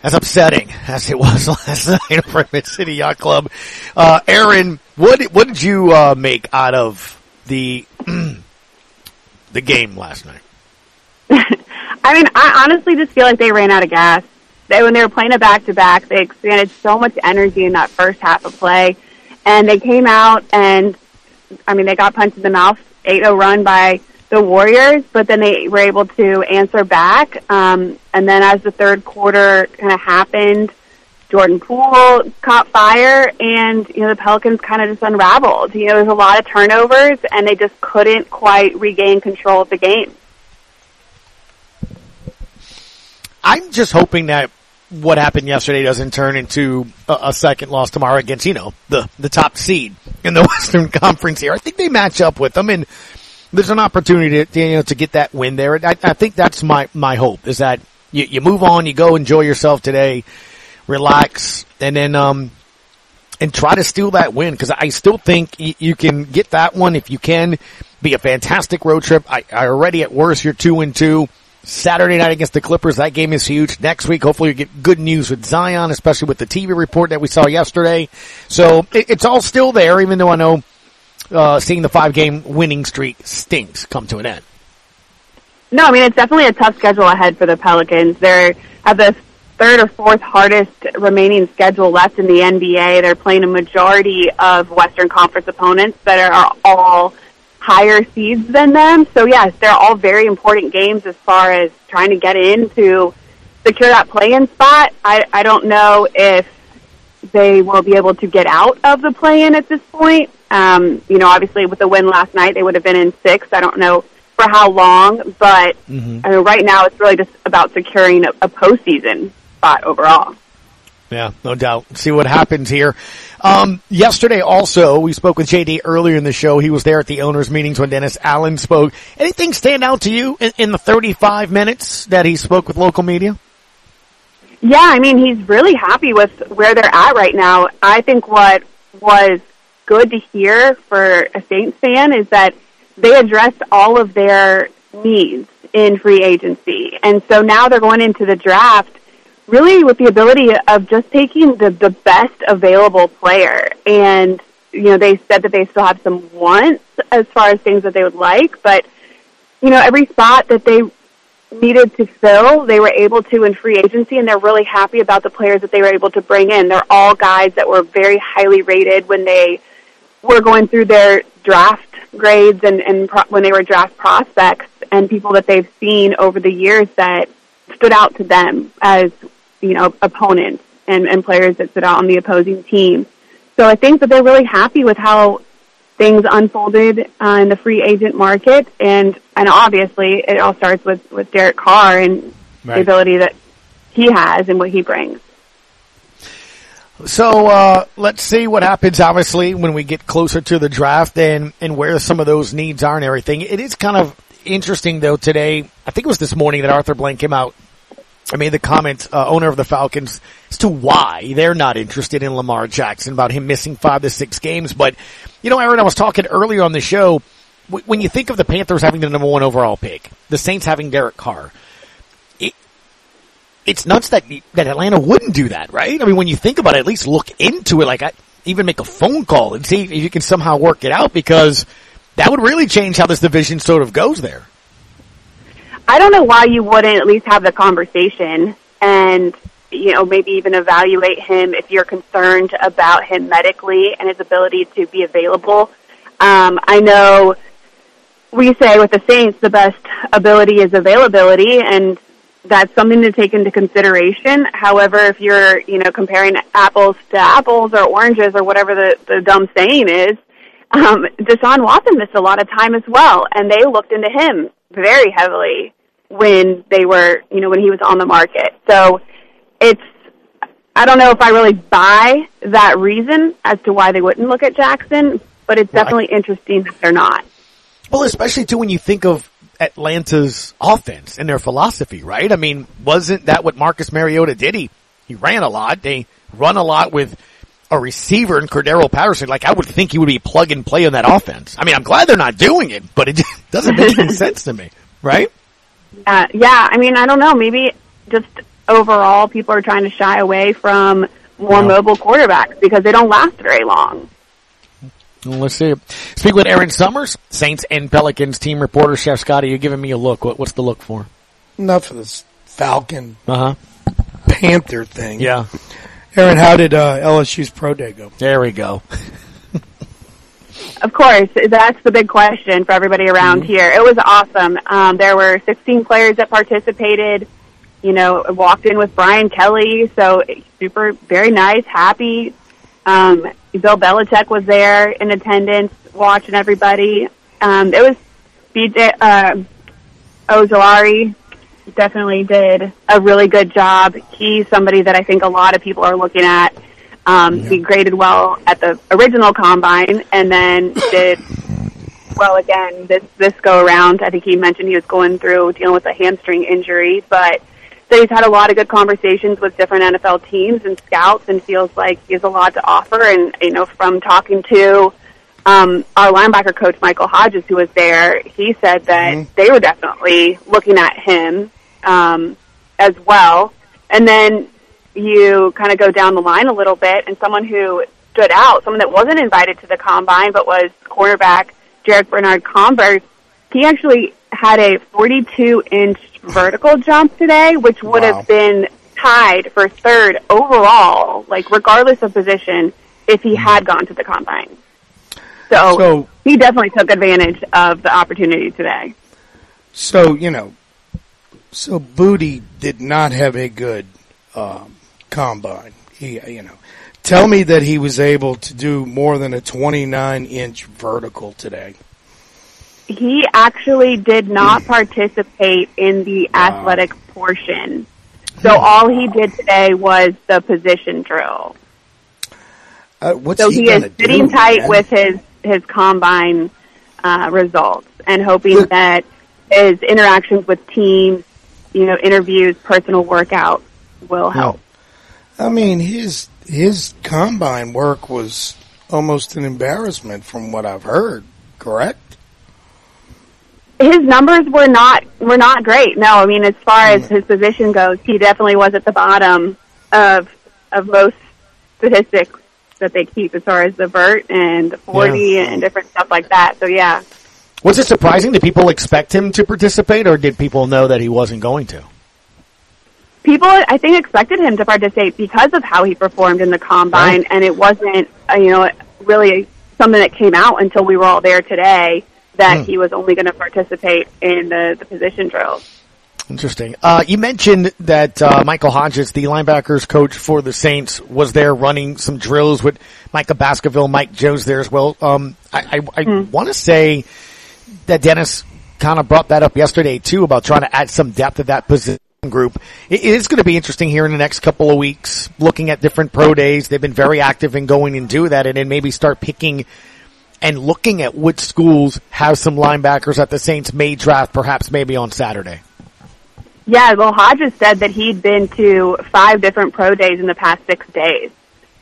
as upsetting as it was last night over at Mid City Yacht Club. Uh, Erin, what, did- what did you, uh, make out of the, the game last night? I mean, I honestly just feel like they ran out of gas. They, when they were playing a back to back, they expended so much energy in that first half of play, and they came out and, I mean, they got punched in the mouth, 8-0 run by the Warriors, but then they were able to answer back. Um, and then as the third quarter kind of happened, Jordan Poole caught fire, and you know the Pelicans kind of just unraveled. You know, there's a lot of turnovers, and they just couldn't quite regain control of the game. I'm just hoping that what happened yesterday doesn't turn into a, a second loss tomorrow against, you know, the, the top seed in the Western Conference here. I think they match up with them and there's an opportunity to, you know, to get that win there. I, I think that's my, my hope is that you, you move on, you go enjoy yourself today, relax, and then, um, and try to steal that win because I still think y- you can get that one if you can. Be a fantastic road trip. I, I already at worst you're two and two. Saturday night against the Clippers, that game is huge. Next week, hopefully you get good news with Zion, especially with the TV report that we saw yesterday. So it, it's all still there, even though I know uh, seeing the five game winning streak stinks come to an end. No, I mean it's definitely a tough schedule ahead for the Pelicans. They have the third or fourth hardest remaining schedule left in the NBA. They're playing a majority of Western Conference opponents that are all higher seeds than them. So yes, they're all very important games as far as trying to get in to secure that play-in spot. I, I don't know if they will be able to get out of the play-in at this point. Um, you know, obviously with the win last night, they would have been in six. I don't know for how long, but Mhm. I mean, right now it's really just about securing a, a postseason spot overall. Yeah, no doubt. See what happens here. Um, yesterday also, we spoke with JD earlier in the show. He was there at the owners meetings when Dennis Allen spoke. Anything stand out to you in, in the 35 minutes that he spoke with local media? Yeah, I mean, he's really happy with where they're at right now. I think what was good to hear for a Saints fan is that they addressed all of their needs in free agency. And so now they're going into the draft really with the ability of just taking the, the best available player. And, you know, they said that they still have some wants as far as things that they would like, but, you know, every spot that they needed to fill, they were able to in free agency, and they're really happy about the players that they were able to bring in. They're all guys that were very highly rated when they were going through their draft grades and, and pro- when they were draft prospects, and people that they've seen over the years that stood out to them as you know opponents and, and players that sit out on the opposing team. So I think that they're really happy with how things unfolded uh, in the free agent market, and and obviously it all starts with with Derek Carr and Right. the ability that he has and what he brings. So uh, let's see what happens. Obviously, when we get closer to the draft and and where some of those needs are and everything, it is kind of interesting though. Today, I think it was this morning that Arthur Blank came out. I made the comment, uh, owner of the Falcons, as to why they're not interested in Lamar Jackson about him missing five to six games. But you know, Erin, I was talking earlier on the show. w- When you think of the Panthers having the number one overall pick, the Saints having Derek Carr, it's nuts that that Atlanta wouldn't do that, right? I mean, when you think about it, at least look into it. Like, I, even make a phone call and see if you can somehow work it out because that would really change how this division sort of goes there. I don't know why you wouldn't at least have the conversation and you know maybe even evaluate him if you're concerned about him medically and his ability to be available. Um, I know we say with the Saints the best ability is availability, and that's something to take into consideration. However, if you're you know comparing apples to apples or oranges or whatever the, the dumb saying is, um, Deshaun Watson missed a lot of time as well, and they looked into him very heavily when they were, you know, when he was on the market. So it's, I don't know if I really buy that reason as to why they wouldn't look at Jackson, but it's definitely interesting that they're not. Well, especially too when you think of Atlanta's offense and their philosophy, right? I mean, wasn't that what Marcus Mariota did? He he ran a lot. They run a lot with a receiver in Cordarrelle Patterson. Like I would think he would be plug and play on that offense. I mean, I'm glad they're not doing it, but it doesn't make any sense to me, right? Uh, yeah, I mean, I don't know. Maybe just overall, people are trying to shy away from more mobile quarterbacks because they don't last very long. Let's see. Speak with Erin Summers, Saints and Pelicans team reporter. Chef Scotty, you're giving me a look. What, what's the look for? Enough of this Falcon Uh huh. Panther thing. Yeah. Erin, how did uh, LSU's pro day go? There we go. Of course, that's the big question for everybody around here. It was awesome. Um, there were 16 players that participated. You know, walked in with Brian Kelly, so super, very nice, happy. Um, Bill Belichick was there in attendance, watching everybody. Um, it was BJ uh, Ojulari definitely did a really good job. He's somebody that I think a lot of people are looking at. Um, He graded well at the original combine, and then did well again this this go around. I think he mentioned he was going through dealing with a hamstring injury, but so he's had a lot of good conversations with different NFL teams and scouts, and feels like he has a lot to offer. And you know, from talking to um, our linebacker coach Michael Hodges, who was there, he said that they were definitely looking at him um, as well. And then you kind of go down the line a little bit, and someone who stood out, someone that wasn't invited to the combine but was cornerback Jarrick Bernard Converse, he actually had a 42 inch vertical jump today, which would Wow. have been tied for third overall, like regardless of position, if he had gone to the combine. So, So- he definitely took advantage of the opportunity today. So you know, so Boutte did not have a good um, combine. He, you know, tell me that he was able to do more than a 29 inch vertical today. he actually did not participate in the athletic portion. So all he did today was the position drill. Uh, what's so he, he, is sitting do, tight man? with his his combine uh, results and hoping that his interactions with teams, you know, interviews, personal workouts will help. I mean, his his combine work was almost an embarrassment from what I've heard. Correct? His numbers were not were not great. No, I mean as far as mm. his position goes, he definitely was at the bottom of of most statistics that they keep as far as the vert and the forty and different stuff like that. So yeah. Was it surprising? Did people expect him to participate, or did people know that he wasn't going to? People I think expected him to participate because of how he performed in the combine, and it wasn't uh, you know really something that came out until we were all there today that Hmm. he was only going to participate in the, the position drills. Interesting. Uh, you mentioned that uh, Michael Hodges, the linebackers coach for the Saints, was there running some drills with Micah Baskerville, Mike Jones there as well. Um, I, I, I want to say that Dennis kind of brought that up yesterday too about trying to add some depth to that position group. It is going to be interesting here in the next couple of weeks, looking at different pro days. They've been very active in going and do that, and then maybe start picking and looking at which schools have some linebackers that the Saints may draft, perhaps maybe on Saturday. Yeah, well, Hodges said that he'd been to five different pro days in the past six days.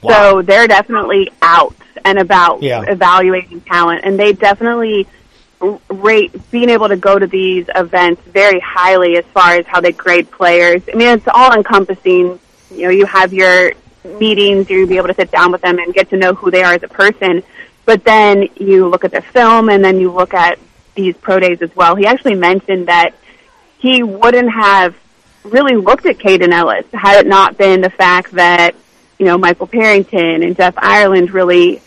So they're definitely out and about Yeah. evaluating talent, and they definitely rate being able to go to these events very highly as far as how they grade players. I mean, it's all encompassing. You know, you have your meetings, you'll be able to sit down with them and get to know who they are as a person. But then you look at their film, and then you look at these pro days as well. He actually mentioned that he wouldn't have really looked at Kaden Elliss had it not been the fact that, you know, Michael Parrington and Jeff Ireland really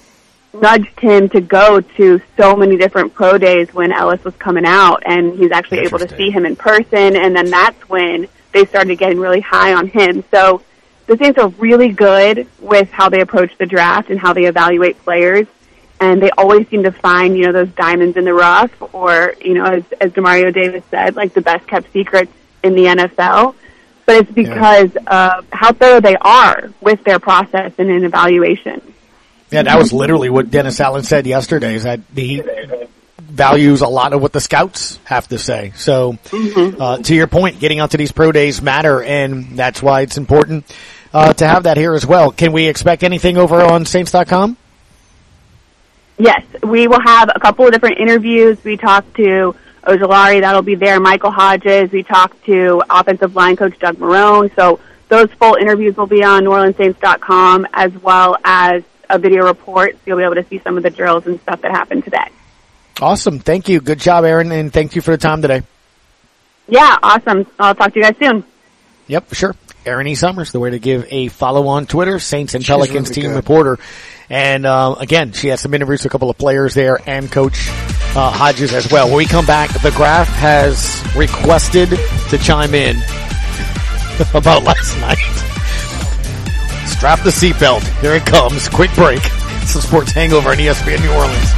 nudged him to go to so many different pro days when Elliss was coming out and he's actually able to see him in person and then that's when they started getting really high on him. So the Saints are really good with how they approach the draft and how they evaluate players and they always seem to find, you know, those diamonds in the rough or, you know, as, as Demario Davis said, like the best kept secrets in the NFL. But it's because of how thorough they are with their process and in evaluation. Yeah, that was literally what Dennis Allen said yesterday. Is that he values a lot of what the scouts have to say. So, uh, to your point, getting out to these pro days matter, and that's why it's important uh, to have that here as well. Can we expect anything over on Saints.com? Yes, we will have a couple of different interviews. We talked to Ojulari, that'll be there. Michael Hodges. We talked to offensive line coach Doug Marrone. So those full interviews will be on NewOrleansSaints.com as well as a video report. So you'll be able to see some of the drills and stuff that happened today. Awesome. Thank you. Good job, Erin, and thank you for the time today. Yeah, awesome. I'll talk to you guys soon. Yep, for sure. Erin E. Summers, the way to give a follow on Twitter, Saints and She's Pelicans really team good. reporter. And uh, again, she has some interviews with a couple of players there and Coach uh, Hodges as well. When we come back, the Graph has requested to chime in about last night. Strap the seatbelt. Here it comes. Quick break. It's the Sports Hangover on ESPN New Orleans.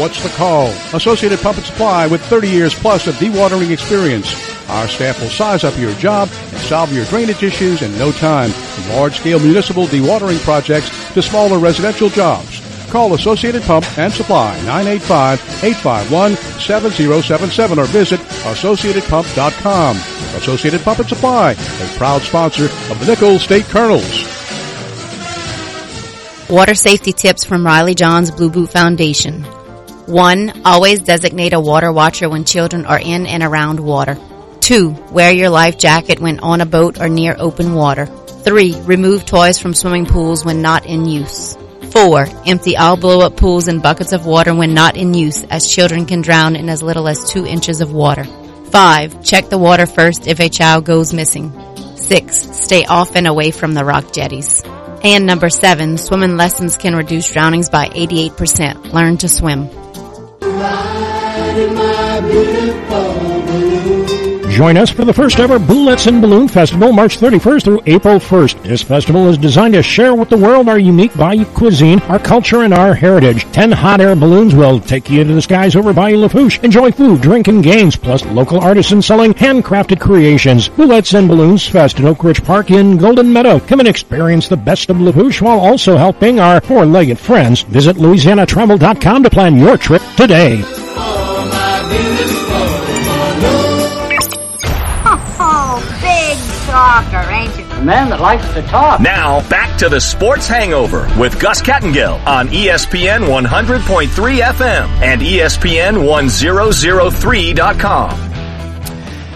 What's the call? Associated Pump and Supply with 30 years plus of dewatering experience. Our staff will size up your job and solve your drainage issues in no time. From large-scale municipal dewatering projects to smaller residential jobs. Call Associated Pump and Supply 985-851-7077 or visit AssociatedPump.com. Associated Pump and Supply, a proud sponsor of the Nicholls State Colonels. Water safety tips from Riley John's Blue Boot Foundation. 1. Always designate a water watcher when children are in and around water. 2. Wear your life jacket when on a boat or near open water. 3. Remove toys from swimming pools when not in use. 4. Empty all blow-up pools and buckets of water when not in use as children can drown in as little as 2 inches of water. 5. Check the water first if a child goes missing. 6. Stay off and away from the rock jetties. And number 7. Swimming lessons can reduce drownings by 88%. Learn to swim. Join us for the first ever Bullets and Balloon Festival March 31st through April 1st. This festival is designed to share with the world our unique Bayou cuisine, our culture, and our heritage. Ten hot air balloons will take you into the skies over Bayou Lafourche. Enjoy food, drink, and games, plus local artisans selling handcrafted creations. Bullets and Balloons Fest in Oak Ridge Park in Golden Meadow. Come and experience the best of Lafourche while also helping our four-legged friends. Visit LouisianaTravel.com to plan your trip today. Talker. A man that likes to talk. Now, back to the Sports Hangover with Gus Kattengell on ESPN 100.3 FM and ESPN 1003.com.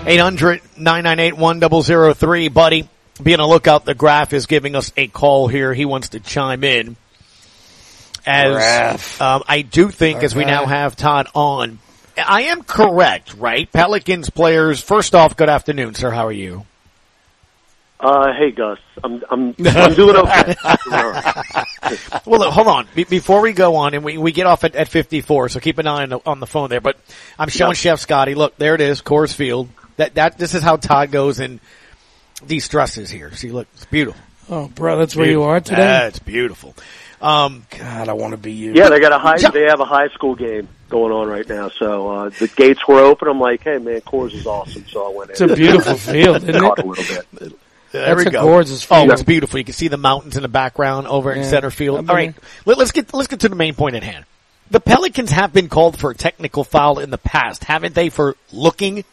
800-998-1003. Buddy, be on the lookout. The Graph is giving us a call here. He wants to chime in. As um, I do think, as we now have Todd on, I am correct, right? Pelicans players. First off, good afternoon, sir. How are you? Uh, hey Gus, I'm I'm I'm doing okay. well, look, hold on. Be- before we go on, and we, we get off at, at 54, so keep an eye on the, on the phone there. But I'm showing Yeah. Chef Scotty. Look, there it is, Coors Field. That that this is how Todd goes and de-stresses here. See, look, it's beautiful. Oh, bro, that's where you are today. That's beautiful. Um, God, I want to be you. Yeah, they got a high. They have a high school game going on right now. So uh, the gates were open. I'm like, hey man, Coors is awesome. So I went in. It's a beautiful field, isn't Caught it? a little bit. There That's we go. gorgeous Oh, it's beautiful. You can see the mountains in the background over in center field. I've All been right, Let, us get let's get to the main point at hand. The Pelicans have been called for a technical foul in the past, haven't they? For looking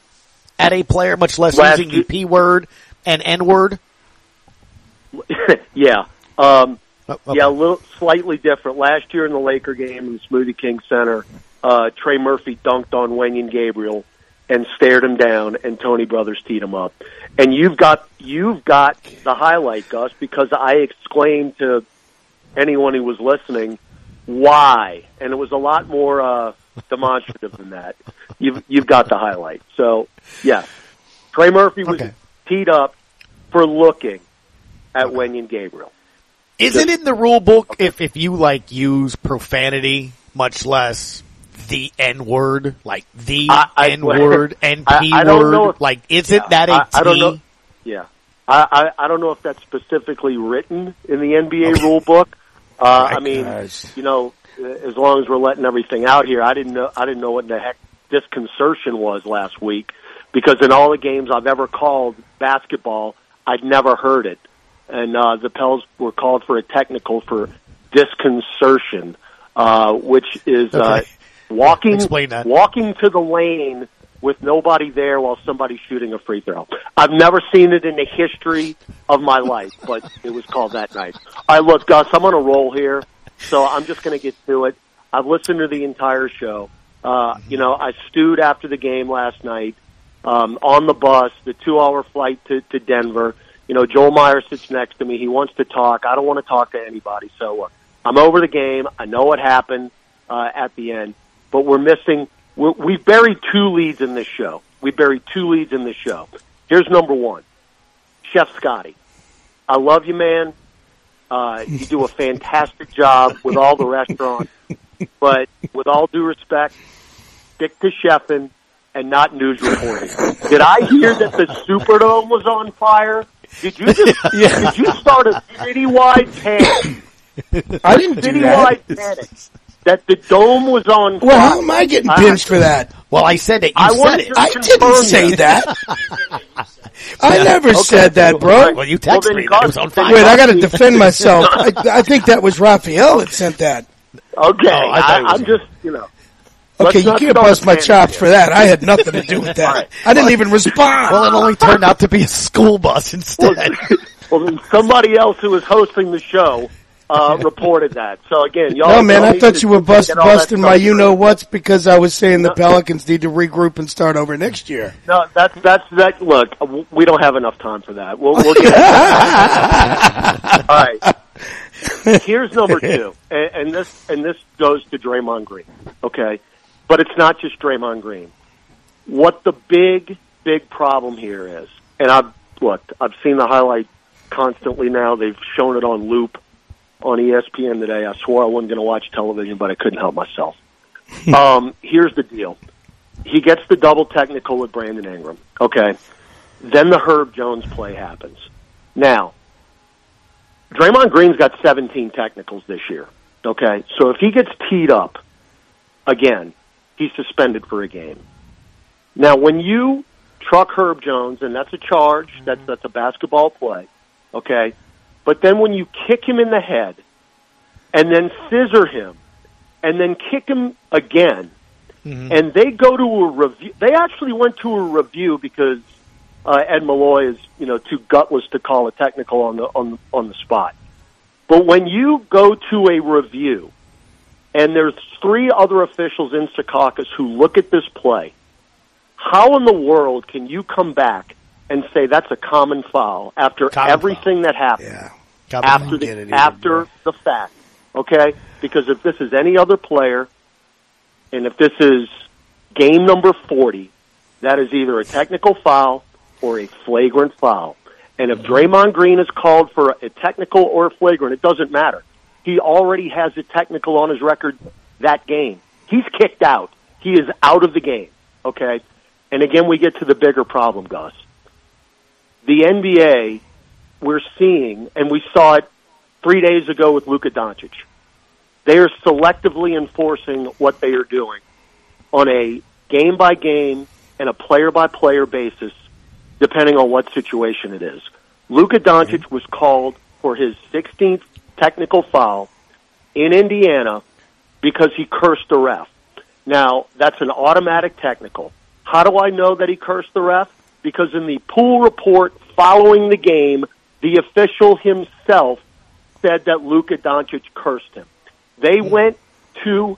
at a player, much less Last using the p word and n word. yeah. Um, Oh, Yeah, a little slightly different. Last year in the Laker game in the Smoothie King Center, uh, Trey Murphy dunked on Wenyen Gabriel and stared him down, and Tony Brothers teed him up. And you've got you've got the highlight, Gus, because I exclaimed to anyone who was listening, "Why?" And it was a lot more uh, demonstrative than that. You've you've got the highlight. So, yeah, Trey Murphy was teed up for looking at Wenyen Gabriel. Isn't it in the rule book if if you like use profanity, much less the n word, like the N word and I- p I word? Like, isn't Yeah, that a I- I don't know. Yeah, I, I I don't know if that's specifically written in the NBA rule book. Uh, I mean, you know, as long as we're letting everything out here, I didn't know I didn't know what the heck disconcertion was last week because in all the games I've ever called basketball, I'd never heard it, and uh, the Pels were called for a technical for disconcertion, uh, which is uh, Okay. Walking Explain that. walking to the lane with nobody there while somebody's shooting a free throw. I've never seen it in the history of my life, but it was called that night. All right, look, Gus, I'm on a roll here, so I'm just going to get to it. I've listened to the entire show. Uh, you know, I stewed after the game last night um, on the bus, the two-hour flight to, to Denver. You know, Joel Meyer sits next to me. He wants to talk. I don't want to talk to anybody. So uh, I'm over the game. I know what happened uh, at the end, but we're missing. We're, we've buried two leads in this show. We buried two leads in this show. Here's number one, Chef Scotty. I love you, man. Uh, you do a fantastic job with all the restaurants, but with all due respect, stick to chefing and not news reporting. Did I hear that the Superdome was on fire? Did you just did you start a citywide panic? I didn't do citywide that. panic that the dome was on fire. Well, how am I getting pinched for that? Well, I said it. You I said it. I didn't confirm say that. I never Okay. said that, bro. Well, you texted then me that it was on fire. Wait, I got to defend myself. I, I think that was Raphael that sent that. Okay, Oh, I I, I'm just you know. Okay, you can't bust my panicking. chops for that. I had nothing to do with that. All right. I didn't even respond. Well, it only turned out to be a school bus instead. Well, then somebody else who was hosting the show uh, reported that. So again, y'all. No, man, y'all I thought you were bust, get all that busting my you know what's because I was saying the Pelicans need to regroup and start over next year. No, that's that's that. Look, we don't have enough time for that. We'll, we'll get. all right. Here's number two, and, and this and this goes to Draymond Green. Okay, but it's not just Draymond Green. What the big big problem here is, and I've looked, I've seen the highlight constantly now. They've shown it on loop on ESPN today. I swore I wasn't going to watch television, but I couldn't help myself. um, here's the deal: he gets the double technical with Brandon Ingram. Okay. Then the Herb Jones play happens. Now, Draymond Green's got 17 technicals this year. Okay. So if he gets teed up again, he's suspended for a game. Now, when you truck Herb Jones, and that's a charge, that's, that's a basketball play. Okay. But then when you kick him in the head and then scissor him and then kick him again, and they go to a review. They actually went to a review because uh, Ed Malloy is, you know, too gutless to call a technical on the on on the spot. But when you go to a review, and there's three other officials in Secaucus who look at this play, how in the world can you come back and say that's a common foul after everything that happened Gotta after get it the after the fact? Okay, because if this is any other player, and if this is game number forty, that is either a technical foul or a flagrant foul. And if Draymond Green is called for a technical or a flagrant, it doesn't matter. He already has a technical on his record that game. He's kicked out. He is out of the game. Okay? And again, we get to the bigger problem, Gus. The NBA, we're seeing, and we saw it three days ago with Luka Doncic. They are selectively enforcing what they are doing on a game by game and a player by player basis, depending on what situation it is. Luka Doncic was called for his 16th technical foul in Indiana because he cursed the ref. Now, that's an automatic technical. How do I know that he cursed the ref? Because in the pool report following the game, the official himself said that Luka Doncic cursed him. They went to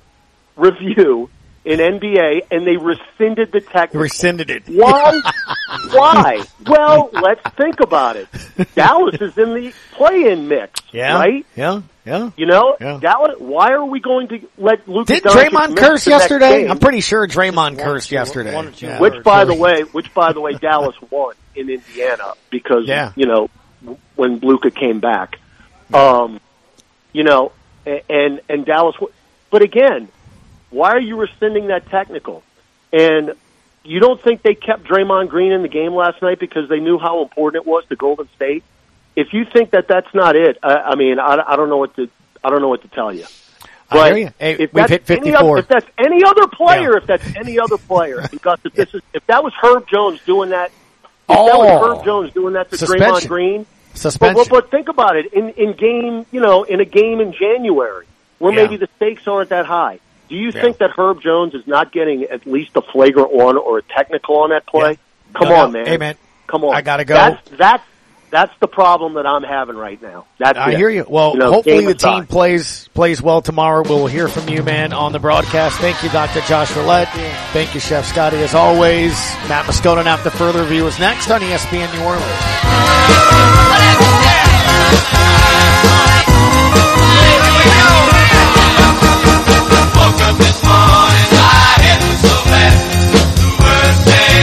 review in NBA and they rescinded the technical. Rescinded it. Why? Why? Well, let's think about it. Dallas is in the play-in mix, Yeah. right? Yeah. Yeah. You know, Yeah. Dallas. Why are we going to let Luke? Did Doncic Draymond curse yesterday? I'm pretty sure Draymond cursed yesterday. Yeah. Which, by the way, which by the way, Dallas won in Indiana because Yeah. you know when Luka came back. Um, you know, and and Dallas. w- But again, why are you rescinding that technical? And you don't think they kept Draymond Green in the game last night because they knew how important it was to Golden State? If you think that that's not it, I, I mean, I, I don't know what to I don't know what to tell you. I hear you. Hey, if that's hit any 54. other- if that's any other player, if that's any other player, because if this is if that was Herb Jones doing that, if that Oh. was Herb Jones doing that to Suspension. Draymond Green, Suspension. But, but, but think about it in in game, you know, in a game in January where Yeah. maybe the stakes aren't that high. Do you think that Herb Jones is not getting at least a flagrant one or a technical on that play? Come No, on, no. man. Hey, man. Come on. I gotta go. That's that's that's the problem that I'm having right now. That's I it. hear you. Well, know, hopefully the team plays plays well tomorrow. We'll hear from you, man, on the broadcast. Thank you, Dr. Josh Roulette. Thank you, Chef Scotty, as always. Matt Moscona after further review is next on ESPN New Orleans.